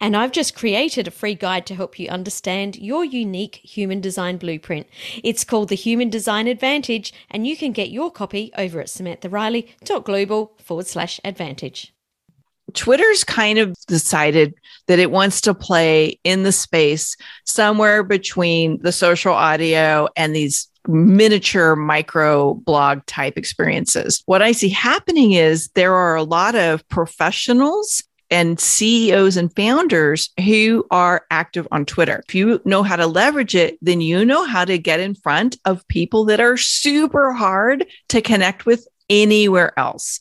And I've just created a free guide to help you understand your unique human design blueprint. It's called the Human Design Advantage, and you can get your copy over at samanthariley.global forward slash advantage. Twitter's kind of decided that it wants to play in the space somewhere between the social audio and these miniature micro blog type experiences. What I see happening is there are a lot of professionals and CEOs and founders who are active on Twitter. If you know how to leverage it, then you know how to get in front of people that are super hard to connect with anywhere else.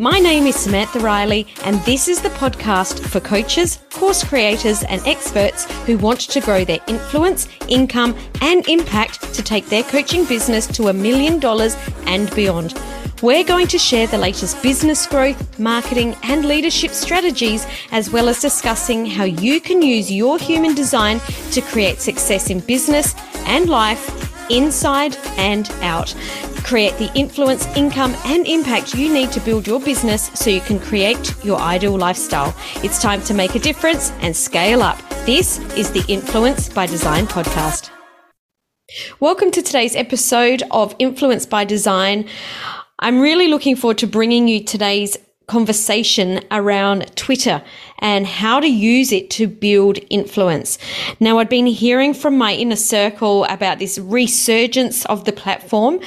My name is Samantha Riley, and this is the podcast for coaches, course creators, and experts who want to grow their influence, income, and impact to take their coaching business to a million dollars and beyond. We're going to share the latest business growth, marketing, and leadership strategies, as well as discussing how you can use your human design to create success in business and life, inside and out create the influence, income, and impact you need to build your business so you can create your ideal lifestyle. It's time to make a difference and scale up. This is the Influence by Design podcast. Welcome to today's episode of Influence by Design. I'm really looking forward to bringing you today's conversation around Twitter and how to use it to build influence. Now, I'd been hearing from my inner circle about this resurgence of the platform,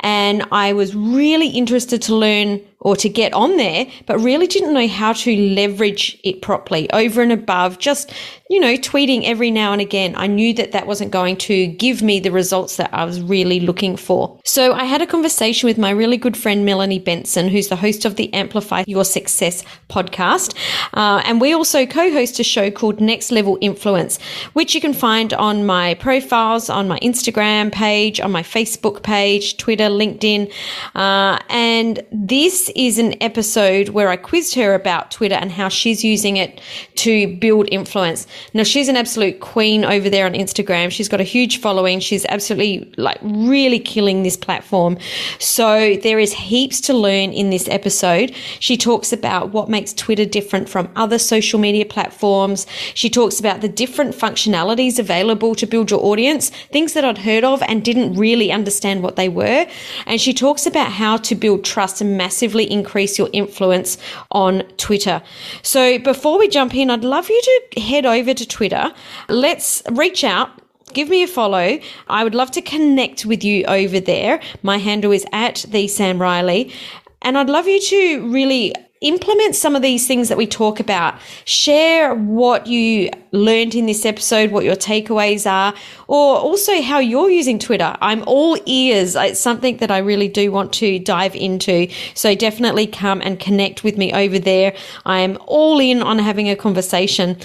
and I was really interested to learn or to get on there, but really didn't know how to leverage it properly over and above just, you know, tweeting every now and again. I knew that that wasn't going to give me the results that I was really looking for. So I had a conversation with my really good friend, Melanie Benson, who's the host of the Amplify Your Success podcast. Uh, and we also co host a show called Next Level Influence, which you can find on my profiles, on my Instagram page, on my Facebook page, Twitter, LinkedIn. Uh, and this is an episode where I quizzed her about Twitter and how she's using it to build influence. Now, she's an absolute queen over there on Instagram. She's got a huge following. She's absolutely like really killing this platform. So there is heaps to learn in this episode. She talks about what makes Twitter different from other social media platforms. She talks about the different functionalities available to build your audience, things that I'd heard of and didn't really understand what they were. And she talks about how to build trust and massively massively increase your influence on Twitter. So before we jump in, I'd love you to head over to Twitter. Let's reach out give me a follow. I would love to connect with you over there. My handle is at the Sam Riley. And I'd love you to really implement some of these things that we talk about. Share what you learned in this episode, what your takeaways are, or also how you're using Twitter. I'm all ears. It's something that I really do want to dive into. So definitely come and connect with me over there. I am all in on having a conversation.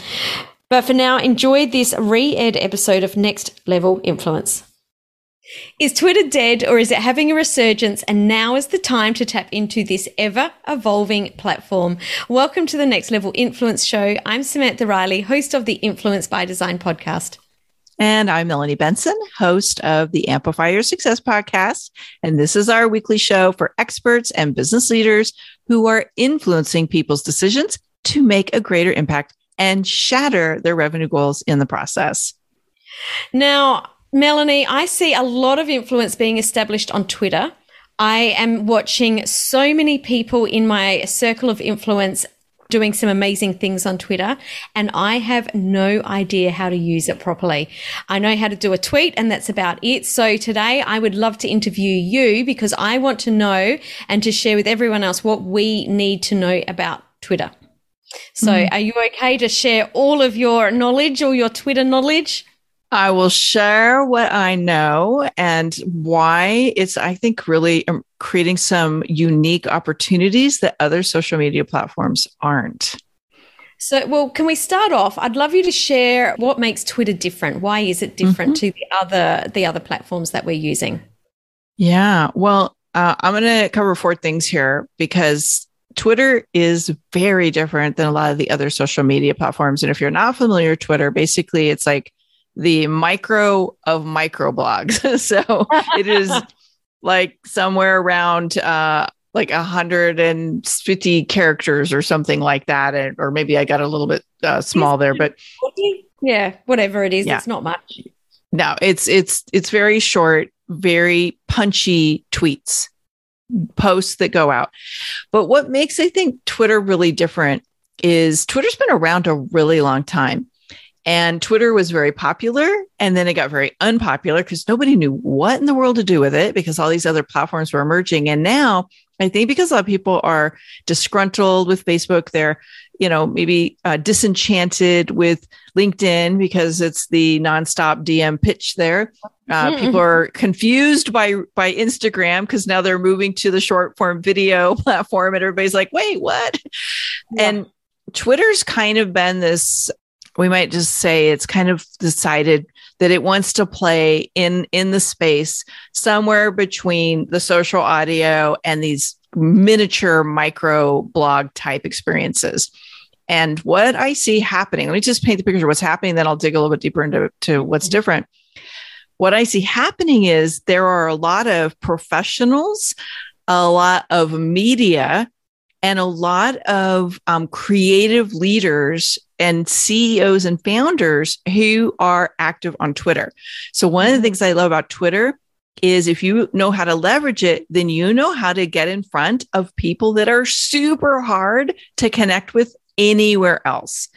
But for now, enjoy this re ed episode of Next Level Influence. Is Twitter dead or is it having a resurgence? And now is the time to tap into this ever evolving platform. Welcome to the Next Level Influence Show. I'm Samantha Riley, host of the Influence by Design podcast. And I'm Melanie Benson, host of the Amplify Your Success podcast. And this is our weekly show for experts and business leaders who are influencing people's decisions to make a greater impact and shatter their revenue goals in the process. Now, Melanie, I see a lot of influence being established on Twitter. I am watching so many people in my circle of influence doing some amazing things on Twitter and I have no idea how to use it properly. I know how to do a tweet and that's about it. So today I would love to interview you because I want to know and to share with everyone else what we need to know about Twitter. So mm. are you okay to share all of your knowledge or your Twitter knowledge? I will share what I know and why it's, I think, really um, creating some unique opportunities that other social media platforms aren't. So, well, can we start off? I'd love you to share what makes Twitter different. Why is it different mm-hmm. to the other the other platforms that we're using? Yeah, well, uh, I'm going to cover four things here because Twitter is very different than a lot of the other social media platforms. And if you're not familiar with Twitter, basically it's like the micro of micro blogs. so it is like somewhere around uh, like 150 characters or something like that. And, or maybe I got a little bit uh, small there, but yeah, whatever it is, yeah. it's not much. No, it's it's it's very short, very punchy tweets posts that go out. But what makes I think Twitter really different is Twitter's been around a really long time. And Twitter was very popular and then it got very unpopular because nobody knew what in the world to do with it because all these other platforms were emerging. And now I think because a lot of people are disgruntled with Facebook, they're, you know, maybe uh, disenchanted with LinkedIn because it's the nonstop DM pitch there. Uh, mm-hmm. People are confused by by Instagram because now they're moving to the short form video platform, and everybody's like, "Wait, what?" Yeah. And Twitter's kind of been this. We might just say it's kind of decided that it wants to play in in the space somewhere between the social audio and these miniature micro blog type experiences. And what I see happening, let me just paint the picture of what's happening, then I'll dig a little bit deeper into to what's different. What I see happening is there are a lot of professionals, a lot of media, and a lot of um, creative leaders and CEOs and founders who are active on Twitter. So, one of the things I love about Twitter is if you know how to leverage it, then you know how to get in front of people that are super hard to connect with anywhere else.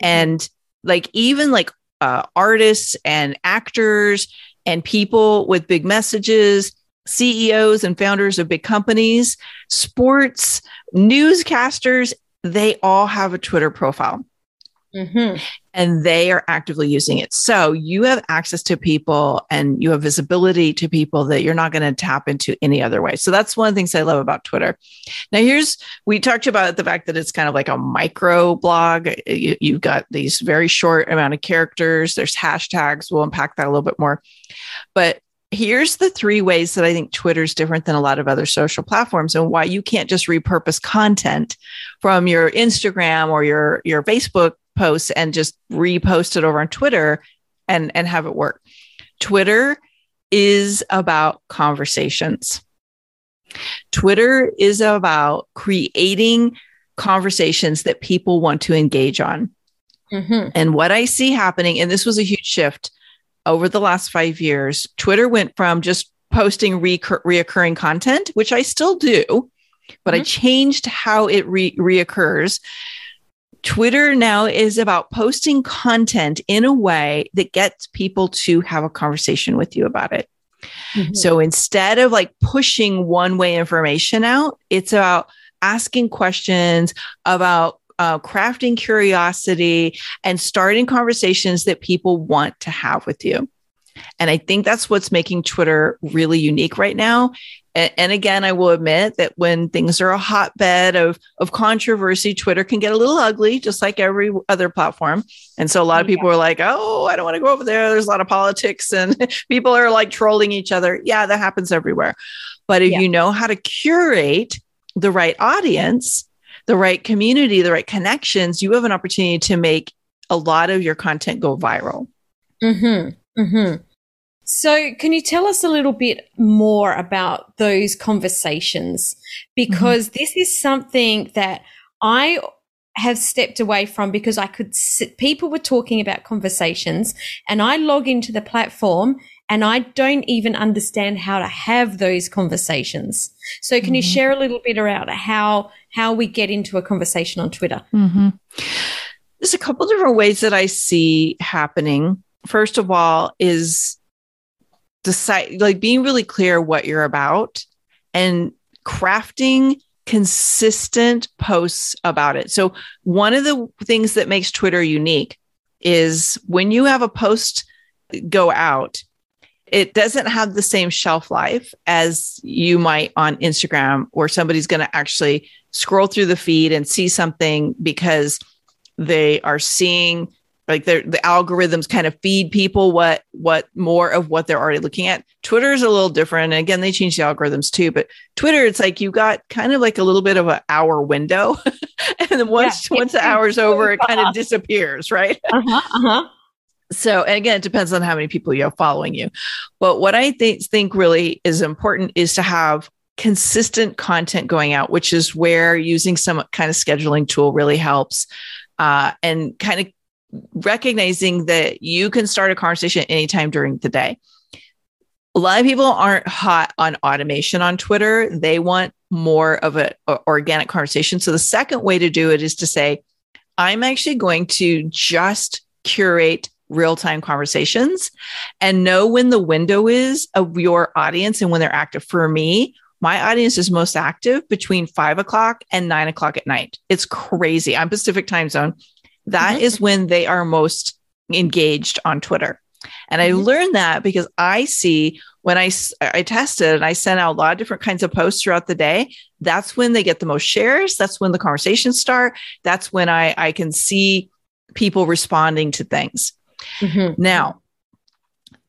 And like even like uh, artists and actors and people with big messages, CEOs and founders of big companies, sports, newscasters, they all have a Twitter profile. Mm-hmm. And they are actively using it. So you have access to people and you have visibility to people that you're not going to tap into any other way. So that's one of the things I love about Twitter. Now, here's we talked about the fact that it's kind of like a micro blog. You, you've got these very short amount of characters, there's hashtags. We'll unpack that a little bit more. But here's the three ways that I think Twitter's different than a lot of other social platforms and why you can't just repurpose content from your Instagram or your your Facebook posts and just repost it over on Twitter and, and have it work. Twitter is about conversations. Twitter is about creating conversations that people want to engage on. Mm-hmm. And what I see happening, and this was a huge shift over the last five years, Twitter went from just posting recur- reoccurring content, which I still do, but mm-hmm. I changed how it re- reoccurs Twitter now is about posting content in a way that gets people to have a conversation with you about it. Mm-hmm. So instead of like pushing one way information out, it's about asking questions about uh, crafting curiosity and starting conversations that people want to have with you. And I think that's what's making Twitter really unique right now and, and again, I will admit that when things are a hotbed of, of controversy, Twitter can get a little ugly, just like every other platform. And so a lot of people yeah. are like, oh, I don't want to go over there. There's a lot of politics and people are like trolling each other. Yeah, that happens everywhere. But if yeah. you know how to curate the right audience, the right community, the right connections, you have an opportunity to make a lot of your content go viral. Mm-hmm. Mm-hmm. So, can you tell us a little bit more about those conversations? Because mm-hmm. this is something that I have stepped away from because I could sit, people were talking about conversations and I log into the platform and I don't even understand how to have those conversations. So can mm-hmm. you share a little bit about how, how we get into a conversation on Twitter? Mm-hmm. There's a couple different ways that I see happening. First of all, is decide like being really clear what you're about and crafting consistent posts about it. So one of the things that makes Twitter unique is when you have a post go out, it doesn't have the same shelf life as you might on Instagram, where somebody's going to actually scroll through the feed and see something because they are seeing like the algorithms kind of feed people what what more of what they're already looking at. Twitter is a little different and again they change the algorithms too but twitter it's like you got kind of like a little bit of an hour window and then once yeah, once the hour's over it kind of disappears right? Uh-huh, uh-huh. So and again it depends on how many people you have following you but what i th- think really is important is to have consistent content going out which is where using some kind of scheduling tool really helps uh, and kind of recognizing that you can start a conversation anytime during the day. A lot of people aren't hot on automation on Twitter. They want more of an organic conversation. So the second way to do it is to say, I'm actually going to just curate real time conversations and know when the window is of your audience and when they're active. For me, my audience is most active between five o'clock and nine o'clock at night. It's crazy. I'm Pacific time zone. That mm-hmm. is when they are most engaged on Twitter. And I mm-hmm. learned that because I see when I, I tested and I sent out a lot of different kinds of posts throughout the day, that's when they get the most shares. That's when the conversations start. That's when I, I can see people responding to things. Mm-hmm. Now,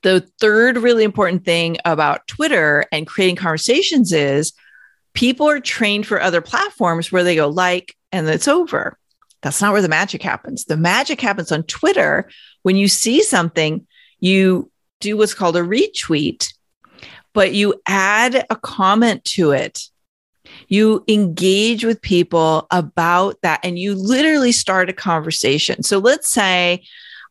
the third really important thing about Twitter and creating conversations is people are trained for other platforms where they go like and it's over. That's not where the magic happens. The magic happens on Twitter. When you see something, you do what's called a retweet, but you add a comment to it. You engage with people about that and you literally start a conversation. So let's say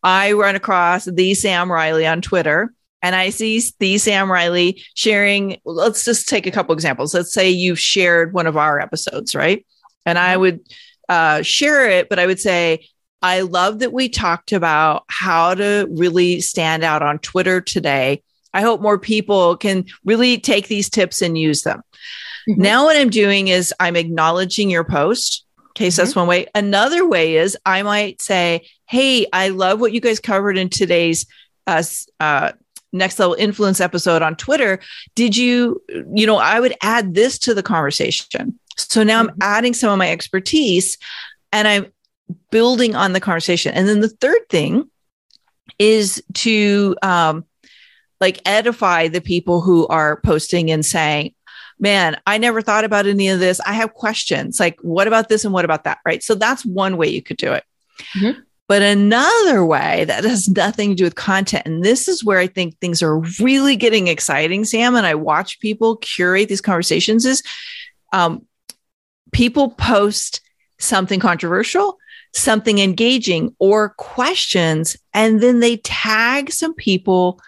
I run across the Sam Riley on Twitter and I see the Sam Riley sharing. Let's just take a couple examples. Let's say you've shared one of our episodes, right? And I would uh, share it, but I would say, I love that we talked about how to really stand out on Twitter today. I hope more people can really take these tips and use them. Mm-hmm. Now, what I'm doing is I'm acknowledging your post. Okay, so mm-hmm. that's one way. Another way is I might say, Hey, I love what you guys covered in today's uh, uh, next level influence episode on Twitter. Did you, you know, I would add this to the conversation. So now I'm mm-hmm. adding some of my expertise and I'm building on the conversation. And then the third thing is to um, like edify the people who are posting and saying, man, I never thought about any of this. I have questions like, what about this and what about that? Right. So that's one way you could do it. Mm-hmm. But another way that has nothing to do with content, and this is where I think things are really getting exciting, Sam, and I watch people curate these conversations is um, people post something controversial, something engaging, or questions, and then they tag some people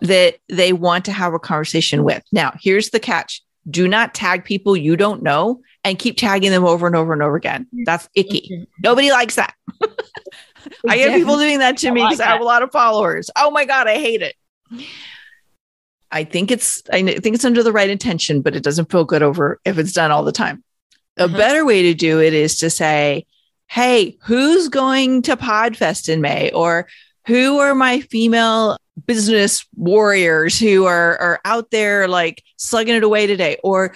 that they want to have a conversation with. Now, here's the catch do not tag people you don't know and keep tagging them over and over and over again. That's icky. Nobody likes that. I get people doing that to me because I have a lot of followers. Oh my God, I hate it. I think it's I think it's under the right intention, but it doesn't feel good over if it's done all the time. A uh-huh. better way to do it is to say, hey, who's going to Podfest in May? Or who are my female business warriors who are, are out there like slugging it away today? Or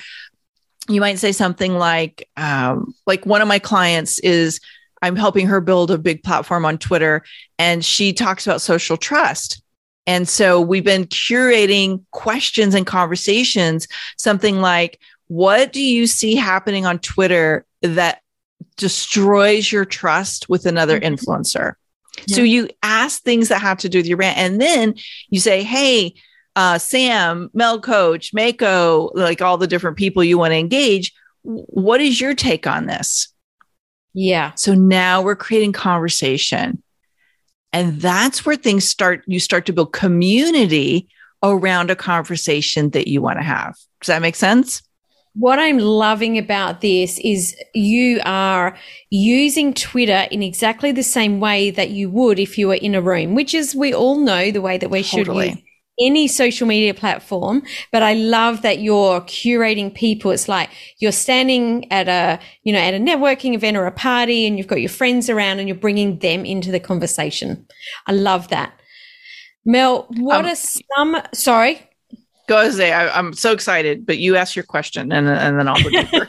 you might say something like, um, like one of my clients is I'm helping her build a big platform on Twitter, and she talks about social trust. And so we've been curating questions and conversations, something like, what do you see happening on Twitter that destroys your trust with another mm-hmm. influencer? Yeah. So you ask things that have to do with your brand, and then you say, "Hey, uh, Sam, Mel Coach, Mako, like all the different people you want to engage. What is your take on this?" Yeah. So now we're creating conversation, and that's where things start. You start to build community around a conversation that you want to have. Does that make sense? What I'm loving about this is you are using Twitter in exactly the same way that you would if you were in a room, which is we all know the way that we totally. should use any social media platform. But I love that you're curating people. It's like you're standing at a, you know, at a networking event or a party and you've got your friends around and you're bringing them into the conversation. I love that. Mel, what um, are some, sorry? Go say I, am so excited, but you ask your question and and then I'll go deeper.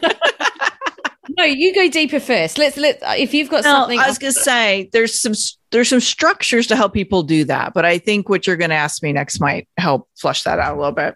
no, you go deeper first. Let's let if you've got no, something. I was going to say there's some there's some structures to help people do that, but I think what you're going to ask me next might help flush that out a little bit.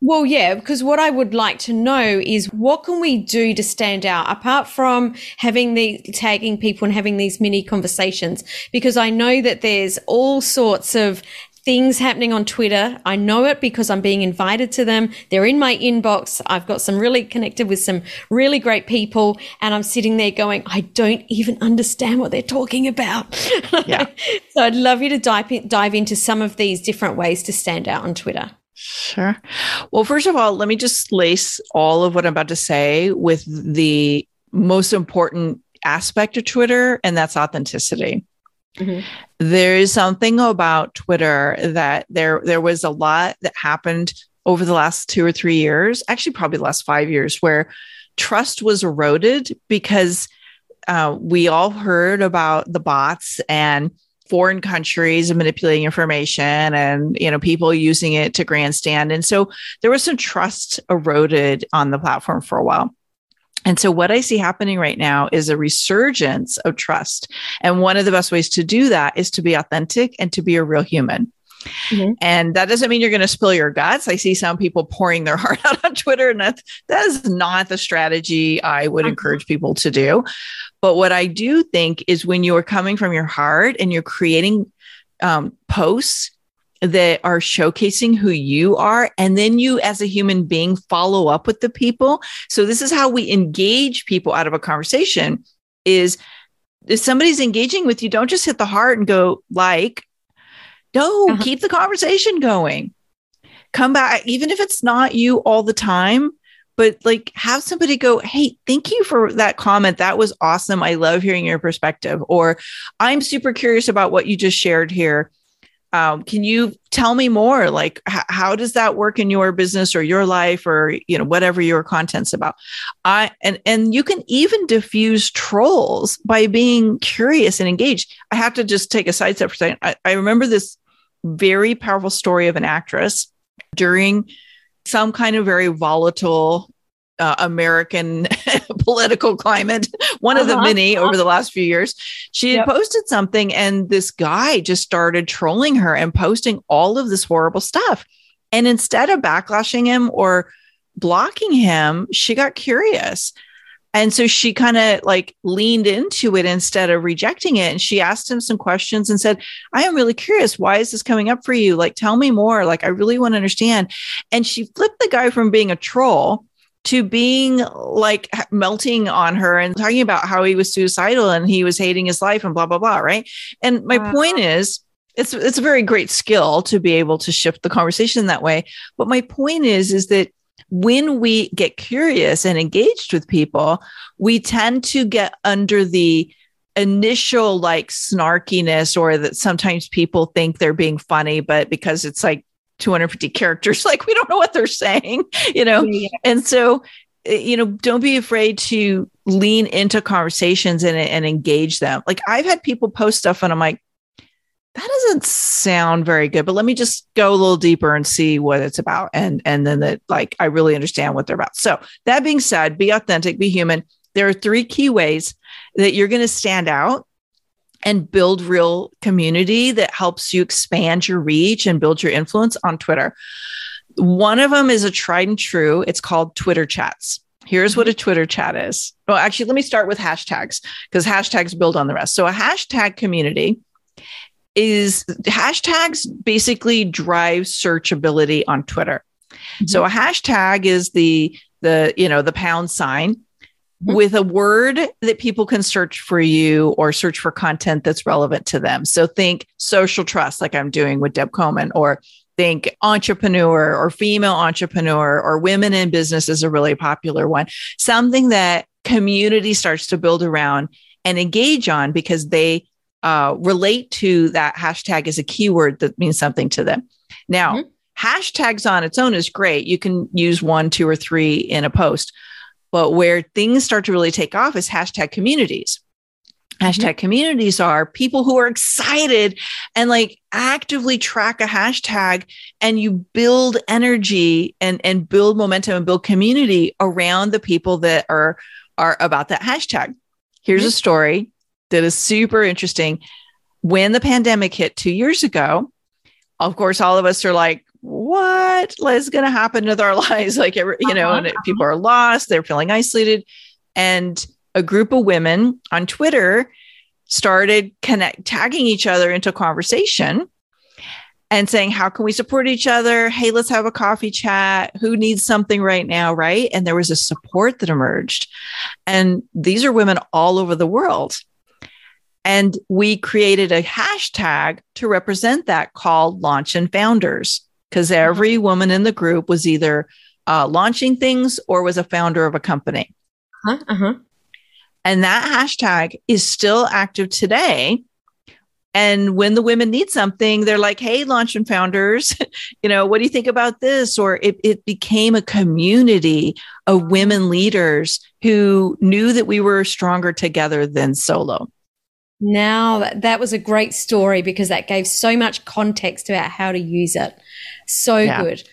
Well, yeah, because what I would like to know is what can we do to stand out apart from having the tagging people and having these mini conversations? Because I know that there's all sorts of things happening on Twitter. I know it because I'm being invited to them. They're in my inbox. I've got some really connected with some really great people and I'm sitting there going, I don't even understand what they're talking about. Yeah. so I'd love you to dive, in, dive into some of these different ways to stand out on Twitter. Sure. Well, first of all, let me just lace all of what I'm about to say with the most important aspect of Twitter, and that's authenticity. Mm-hmm. There is something about Twitter that there there was a lot that happened over the last two or three years, actually probably the last five years, where trust was eroded because uh, we all heard about the bots and foreign countries manipulating information and you know people using it to grandstand and so there was some trust eroded on the platform for a while and so, what I see happening right now is a resurgence of trust. And one of the best ways to do that is to be authentic and to be a real human. Mm-hmm. And that doesn't mean you're going to spill your guts. I see some people pouring their heart out on Twitter, and that, that is not the strategy I would uh-huh. encourage people to do. But what I do think is when you are coming from your heart and you're creating um, posts that are showcasing who you are. And then you, as a human being, follow up with the people. So this is how we engage people out of a conversation is if somebody's engaging with you, don't just hit the heart and go like, no, uh-huh. keep the conversation going. Come back, even if it's not you all the time, but like have somebody go, Hey, thank you for that comment. That was awesome. I love hearing your perspective. Or I'm super curious about what you just shared here um, can you tell me more? Like h- how does that work in your business or your life or you know whatever your content's about? I and and you can even diffuse trolls by being curious and engaged. I have to just take a side step for a second. I, I remember this very powerful story of an actress during some kind of very volatile uh, American political climate, one uh-huh. of the uh-huh. many over the last few years. She had yep. posted something, and this guy just started trolling her and posting all of this horrible stuff. And instead of backlashing him or blocking him, she got curious. And so she kind of like leaned into it instead of rejecting it. And she asked him some questions and said, I am really curious. Why is this coming up for you? Like, tell me more. Like, I really want to understand. And she flipped the guy from being a troll to being like melting on her and talking about how he was suicidal and he was hating his life and blah blah blah right and my wow. point is it's it's a very great skill to be able to shift the conversation that way but my point is is that when we get curious and engaged with people we tend to get under the initial like snarkiness or that sometimes people think they're being funny but because it's like 250 characters. Like we don't know what they're saying you know? Yeah. and so eh, you know don't be afraid to lean into conversations and, and engage them. Like i've had people post stuff and i'm like that doesn't sound very good but let me just go a little deeper and see what it's about. And and then that like i really understand what they're about. So that being said be authentic be human. There are three key ways that you're going to stand out and build real community that helps you expand your reach and build your influence on Twitter. One of them is a tried and true. It's called Twitter chats. Here's what a mm-hmm. Twitter chat is. Well, actually, let me start with hashtags because hashtags build on the rest. So, a hashtag community is hashtags basically drive searchability on Twitter. Mm-hmm. So, a hashtag is the the you know the pound sign. With a word that people can search for you or search for content that's relevant to them. So think social trust, like I'm doing with Deb Coleman, or think entrepreneur or female entrepreneur or women in business is a really popular one. Something that community starts to build around and engage on because they uh, relate to that hashtag as a keyword that means something to them. Now, mm-hmm. hashtags on its own is great. You can use one, two, or three in a post. But where things start to really take off is hashtag communities. Hashtag mm-hmm. communities are people who are excited and like actively track a hashtag and you build energy and, and build momentum and build community around the people that are are about that hashtag. Here's a story that is super interesting. When the pandemic hit two years ago, of course, all of us are like, what is going to happen with our lives? Like, you know, uh-huh. and people are lost, they're feeling isolated. And a group of women on Twitter started connect tagging each other into conversation and saying, How can we support each other? Hey, let's have a coffee chat. Who needs something right now? Right. And there was a support that emerged. And these are women all over the world. And we created a hashtag to represent that called Launch and Founders, because every woman in the group was either uh, launching things or was a founder of a company. Uh-huh, uh-huh. And that hashtag is still active today. And when the women need something, they're like, hey, launch and founders, you know, what do you think about this? Or it, it became a community of women leaders who knew that we were stronger together than solo. Now that, that was a great story because that gave so much context about how to use it. So yeah. good.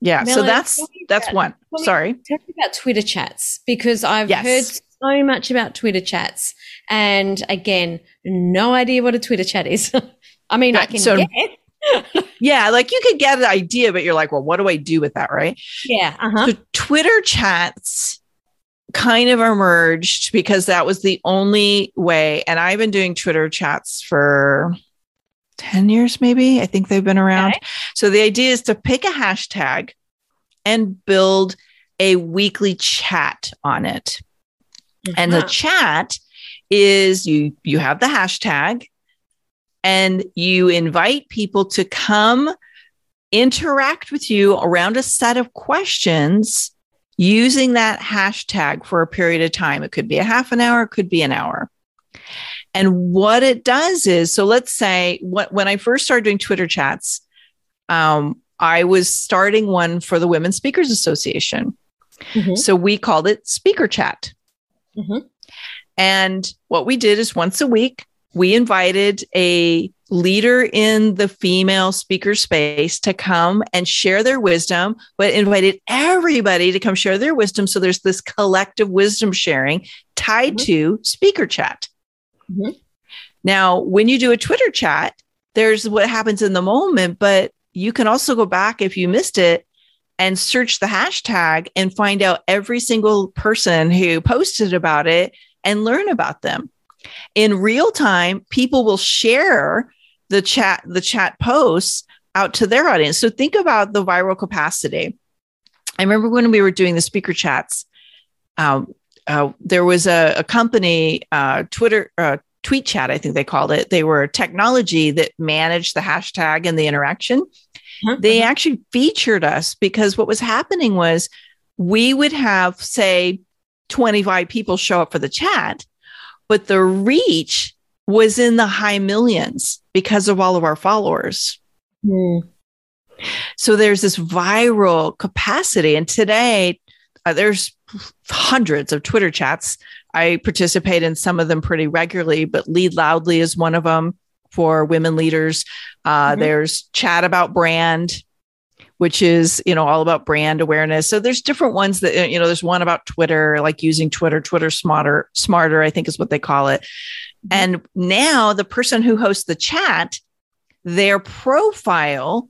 Yeah. Melanie, so that's that's about, one. Sorry. Tell me about Twitter chats because I've yes. heard so much about Twitter chats. And again, no idea what a Twitter chat is. I mean, I can so, get. yeah, like you could get an idea, but you're like, well, what do I do with that? Right. Yeah. Uh-huh. So Twitter chats kind of emerged because that was the only way. And I've been doing Twitter chats for 10 years, maybe. I think they've been around. Okay. So the idea is to pick a hashtag and build a weekly chat on it. Mm-hmm. And the chat is you you have the hashtag and you invite people to come interact with you around a set of questions using that hashtag for a period of time. It could be a half an hour, it could be an hour. And what it does is, so let's say what, when I first started doing Twitter chats, um, I was starting one for the Women Speakers Association. Mm-hmm. So we called it Speaker Chat. Mm-hmm. And what we did is once a week, we invited a leader in the female speaker space to come and share their wisdom, but invited everybody to come share their wisdom. So there's this collective wisdom sharing tied mm-hmm. to speaker chat. Mm-hmm. Now, when you do a Twitter chat, there's what happens in the moment, but you can also go back if you missed it and search the hashtag and find out every single person who posted about it and learn about them. In real time, people will share the chat the chat posts out to their audience. So think about the viral capacity. I remember when we were doing the speaker chats, um, uh, there was a, a company, uh, Twitter, uh, Tweet Chat, I think they called it. They were technology that managed the hashtag and the interaction. Mm-hmm. They actually featured us because what was happening was we would have, say, 25 people show up for the chat, but the reach was in the high millions because of all of our followers. Mm. So there's this viral capacity. And today, uh, there's hundreds of Twitter chats. I participate in some of them pretty regularly, but Lead Loudly is one of them for women leaders. Uh, mm-hmm. There's Chat About Brand, which is you know all about brand awareness so there's different ones that you know there's one about twitter like using twitter twitter smarter smarter i think is what they call it mm-hmm. and now the person who hosts the chat their profile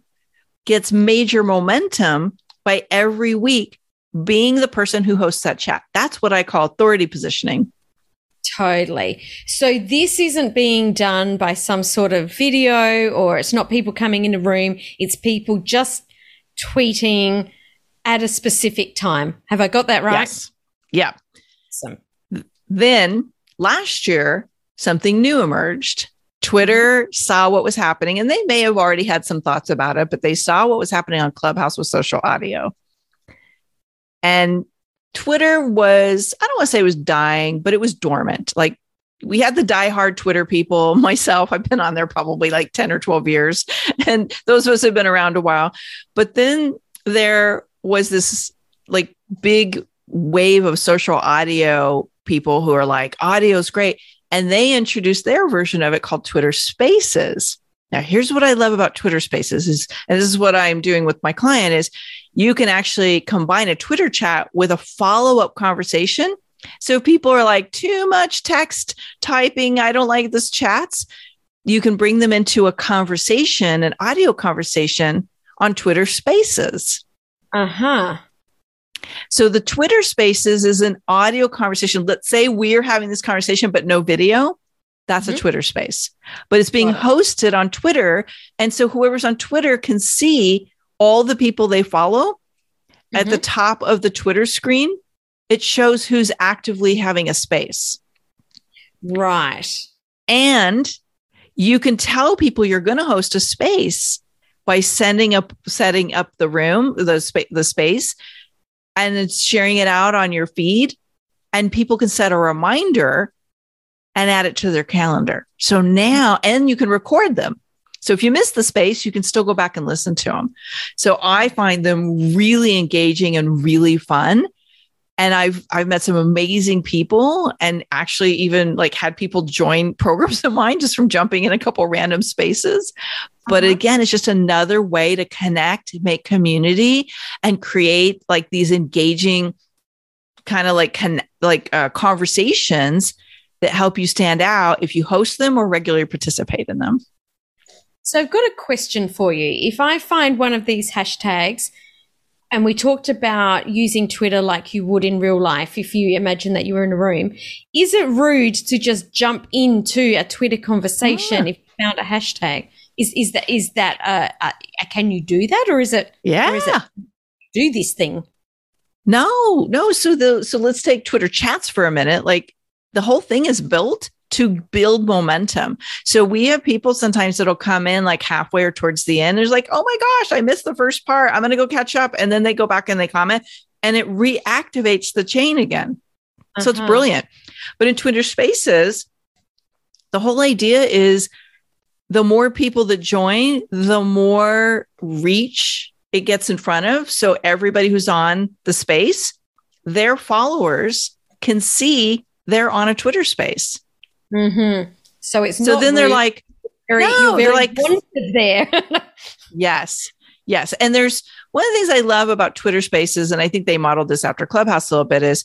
gets major momentum by every week being the person who hosts that chat that's what i call authority positioning Totally. So this isn't being done by some sort of video or it's not people coming in a room. It's people just tweeting at a specific time. Have I got that right? Yes. Yeah. Awesome. Then last year, something new emerged. Twitter saw what was happening, and they may have already had some thoughts about it, but they saw what was happening on Clubhouse with social audio. And Twitter was, I don't want to say it was dying, but it was dormant. Like we had the die-hard Twitter people. Myself, I've been on there probably like 10 or 12 years, and those of us have been around a while. But then there was this like big wave of social audio people who are like, audio is great. And they introduced their version of it called Twitter Spaces. Now, here's what I love about Twitter Spaces is, and this is what I'm doing with my client is you can actually combine a Twitter chat with a follow-up conversation So if people are like too much text typing, I don't like this chats, you can bring them into a conversation, an audio conversation on Twitter Spaces. Uh huh. So the Twitter Spaces is an audio conversation. Let's say we're having this conversation, but no video. That's mm-hmm. a Twitter space, but it's being hosted on Twitter. And so whoever's on Twitter can see all the people they follow mm-hmm. at the mm-hmm. top of the Twitter screen. It shows who's actively having a space. Right. And you can tell people you're going to host a space by sending up setting up the room the, spa- the space and it's sharing it out on your feed and people can set a reminder and add it to their calendar. So now, and you can record them. So if you miss the space, you can still go back and listen to them. So I find them really engaging and really fun. And I've I've met some amazing people and actually even like had people join programs of mine just from jumping in a couple random spaces. But uh-huh. again, it's just another way to connect, make community and create like these engaging kind of like con- like uh, conversations that help you stand out if you host them or regularly participate in them. So I've got a question for you. If I find one of these hashtags, and we talked about using Twitter like you would in real life, if you imagine that you were in a room, is it rude to just jump into a Twitter conversation if you found a hashtag? Is is that is that uh, uh, can you do that, or is it yeah? Is it do this thing? No, no. So the so let's take Twitter chats for a minute. Like the whole thing is built to build momentum. So we have people sometimes that'll come in like halfway or towards the end. There's like, oh my gosh, I missed the first part. I'm going to go catch up. And then they go back and they comment and it reactivates the chain again. Uh-huh. So it's uh-huh. brilliant. But in Twitter spaces, the whole idea is the more people that join, the more reach it gets in front of. So everybody who's on the space, their followers can see they're on a Twitter space. Mm-hmm. So it's so then they're like, very, no, they're like there. yes, yes. And there's one of the things I love about Twitter Spaces, and I think they modeled this after Clubhouse a little bit, is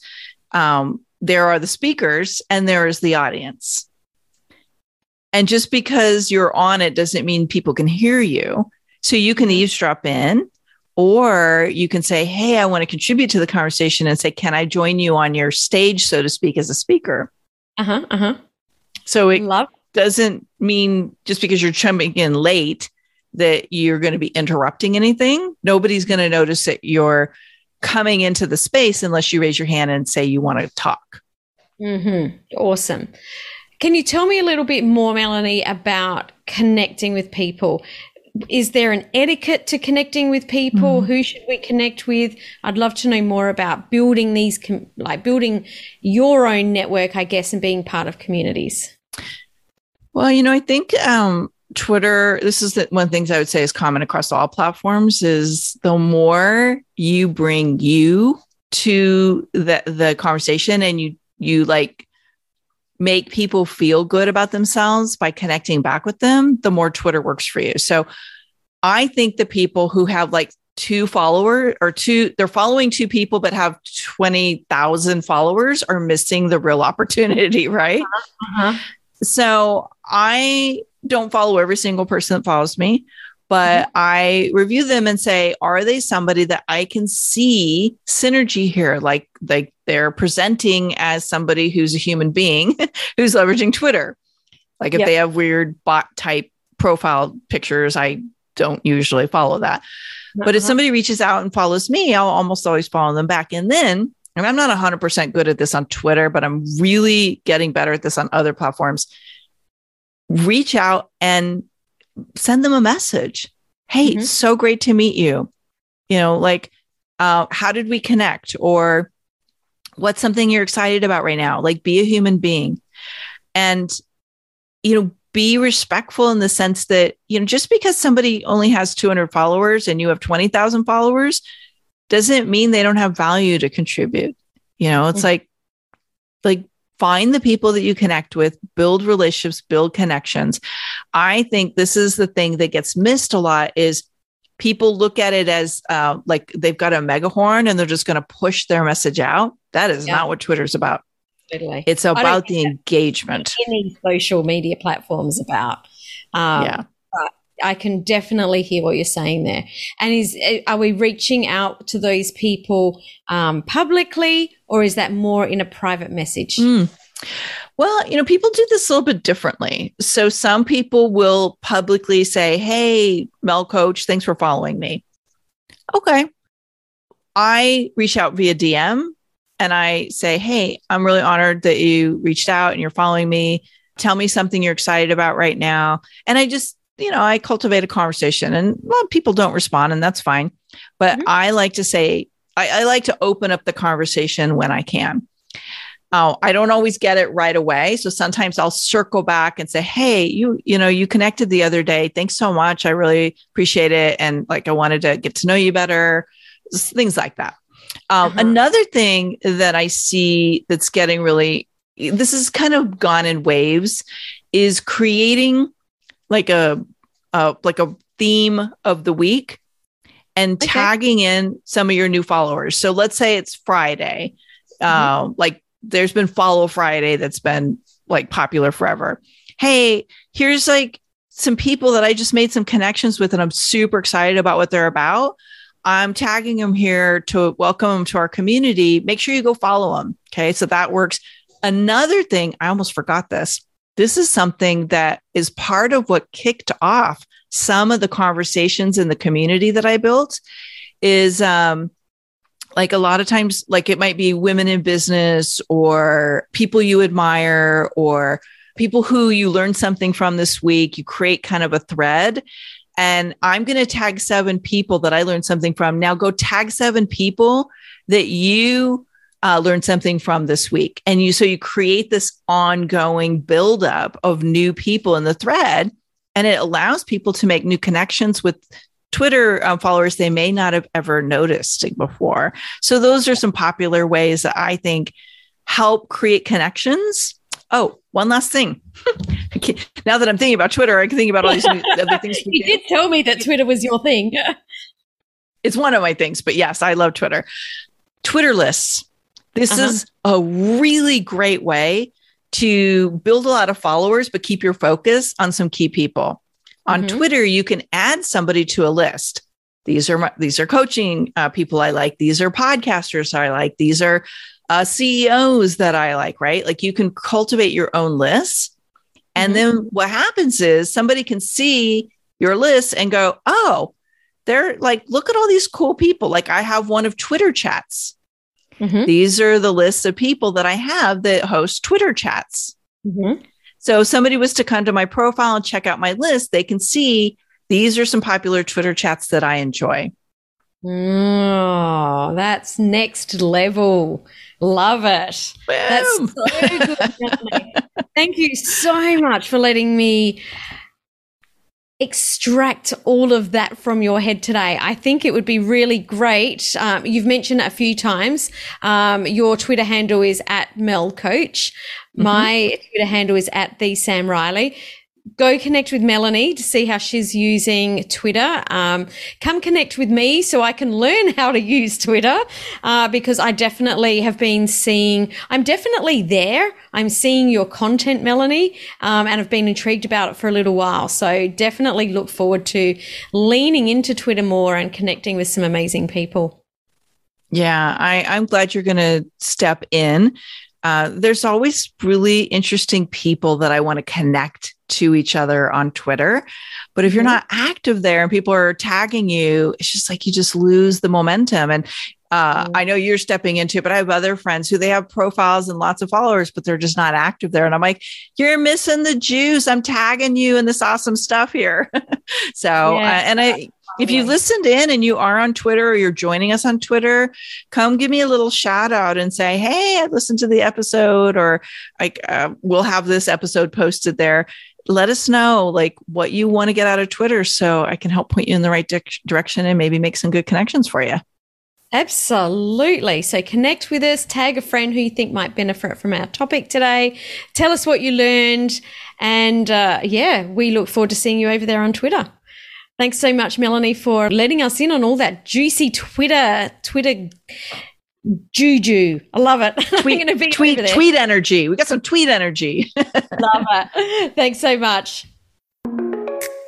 um, there are the speakers and there is the audience. And just because you're on it doesn't mean people can hear you. So you can eavesdrop in or you can say, Hey, I want to contribute to the conversation and say, Can I join you on your stage, so to speak, as a speaker? Uh huh. Uh huh. So it Love. doesn't mean just because you're chumming in late that you're going to be interrupting anything. Nobody's going to notice that you're coming into the space unless you raise your hand and say you want to talk. Mm-hmm. Awesome. Can you tell me a little bit more, Melanie, about connecting with people? Is there an etiquette to connecting with people? Mm. Who should we connect with? I'd love to know more about building these, com- like building your own network, I guess, and being part of communities. Well, you know, I think um, Twitter, this is the, one of the things I would say is common across all platforms is the more you bring you to the, the conversation and you, you like make people feel good about themselves by connecting back with them, the more Twitter works for you. So I think the people who have like two followers or two, they're following two people but have 20,000 followers are missing the real opportunity, right? Uh-huh. So I don't follow every single person that follows me but mm-hmm. I review them and say, are they somebody that I can see synergy here? Like, like they're presenting as somebody who's a human being who's leveraging Twitter. Like if yep. they have weird bot type profile pictures, I don't usually follow that. Uh-huh. But if uh-huh. somebody reaches out and follows me, I'll almost always follow them back. And then, and I'm not 100% good at this on Twitter, but I'm really getting better at this on other platforms. Reach out and send them a message. Hey, mm-hmm. so great to meet you. You know, like, uh, how did we connect? Or what's something you're excited about right now? Like, be a human being. And, you know, be respectful in the sense that, you know, just because somebody only has 200 followers and you have 20,000 followers doesn't mean they don't have value to contribute. You know, it's mm-hmm. like, like find the people that you connect with, build relationships, build connections. I think this is the thing that gets missed a lot is people look at it as uh, like they've got a megahorn and they're just going to push their message out. That is yeah. not what Twitter's about. Totally. It's about the engagement. Any social media platforms about. Um, yeah. I can definitely hear what you're saying there. And is are we reaching out to those people um, publicly, or is that more in a private message? Mm. Well, you know, people do this a little bit differently. So some people will publicly say, "Hey, Mel Coach, thanks for following me." Okay. I reach out via DM and I say, Hey, I'm really honored that you reached out and you're following me. Tell me something you're excited about right now. And I just you know, I cultivate a conversation and a lot of people don't respond and that's fine. But mm-hmm. I like to say, I, I, like to open up the conversation when I can. Uh, I don't always get it right away. So sometimes I'll circle back and say, Hey, you, you know, you connected the other day. Thanks so much. I really appreciate it. And like, I wanted to get to know you better, things like that. Um, uh-huh. Another thing that I see that's getting really, this is kind of gone in waves, is creating like a uh, like a theme of the week and okay. tagging in some of your new followers. So let's say it's Friday. Mm-hmm. Uh, like there's been Follow Friday that's been like popular forever. Hey, here's like some people that I just made some connections with, and I'm super excited about what they're about. I'm tagging them here to welcome them to our community. Make sure you go follow them. Okay. So that works. Another thing, I almost forgot this this is something that is part of what kicked off some of the conversations in the community that I built is um, like a lot of times like it might be women in business or people you admire or people who you learn something from this week you create kind of a thread. And i'm going to tag seven people that i learned something from. Now go tag seven people that you uh, learn something from this week. And you, so you create this ongoing buildup of new people in the thread, and it allows people to make new connections with Twitter um, followers they may not have ever noticed before. So those are some popular ways that I think help create connections. Oh, one last thing. now that I'm thinking about Twitter, I can think about all these other things. you did tell me that Twitter was your thing. it's one of my things, but yes, I love Twitter. Twitter lists. This uh-huh. is a really great way to build a lot of followers, but keep your focus on some key people. On mm-hmm. Twitter, you can add somebody to a list. These are my, these are coaching uh, people I like. These are podcasters I like. These are uh, CEOs that I like. Right? Like you can cultivate your own list, and mm-hmm. then what happens is somebody can see your list and go, "Oh, they're like, look at all these cool people." Like I have one of Twitter chats Mm-hmm. These are the lists of people that I have that host Twitter chats. Mm-hmm. So if somebody was to come to my profile and check out my list, they can see these are some popular Twitter chats that I enjoy. Oh, that's next level. Love it. Boom. That's so good. Thank you so much for letting me extract all of that from your head today. I think it would be really great. Um, you've mentioned a few times. Um, your Twitter handle is at Mel Coach. Mm-hmm. My Twitter handle is at the Sam Riley go connect with Melanie to see how she's using Twitter. Um, come connect with me so I can learn how to use Twitter uh, because I definitely have been seeing, I'm definitely there. I'm seeing your content, Melanie, um, and I've been intrigued about it for a little while. So definitely look forward to leaning into Twitter more and connecting with some amazing people. Yeah, I, I'm glad you're going to step in. Uh, there's always really interesting people that I want to connect to each other on Twitter. But if you're mm-hmm. not active there and people are tagging you, it's just like you just lose the momentum. And uh, mm-hmm. I know you're stepping into it, but I have other friends who they have profiles and lots of followers, but they're just not active there. And I'm like, you're missing the juice. I'm tagging you in this awesome stuff here. so, yeah. uh, and I, if you listened in and you are on Twitter or you're joining us on Twitter, come give me a little shout out and say, Hey, I listened to the episode, or like, uh, we'll have this episode posted there let us know like what you want to get out of Twitter so I can help point you in the right di- direction and maybe make some good connections for you. Absolutely. So connect with us, tag a friend who you think might benefit from our topic today. Tell us what you learned. And uh, yeah, we look forward to seeing you over there on Twitter. Thanks so much, Melanie, for letting us in on all that juicy Twitter, Twitter juju. I love it. Tweet, tweet, tweet energy. We got some tweet energy. love it. Thanks so much.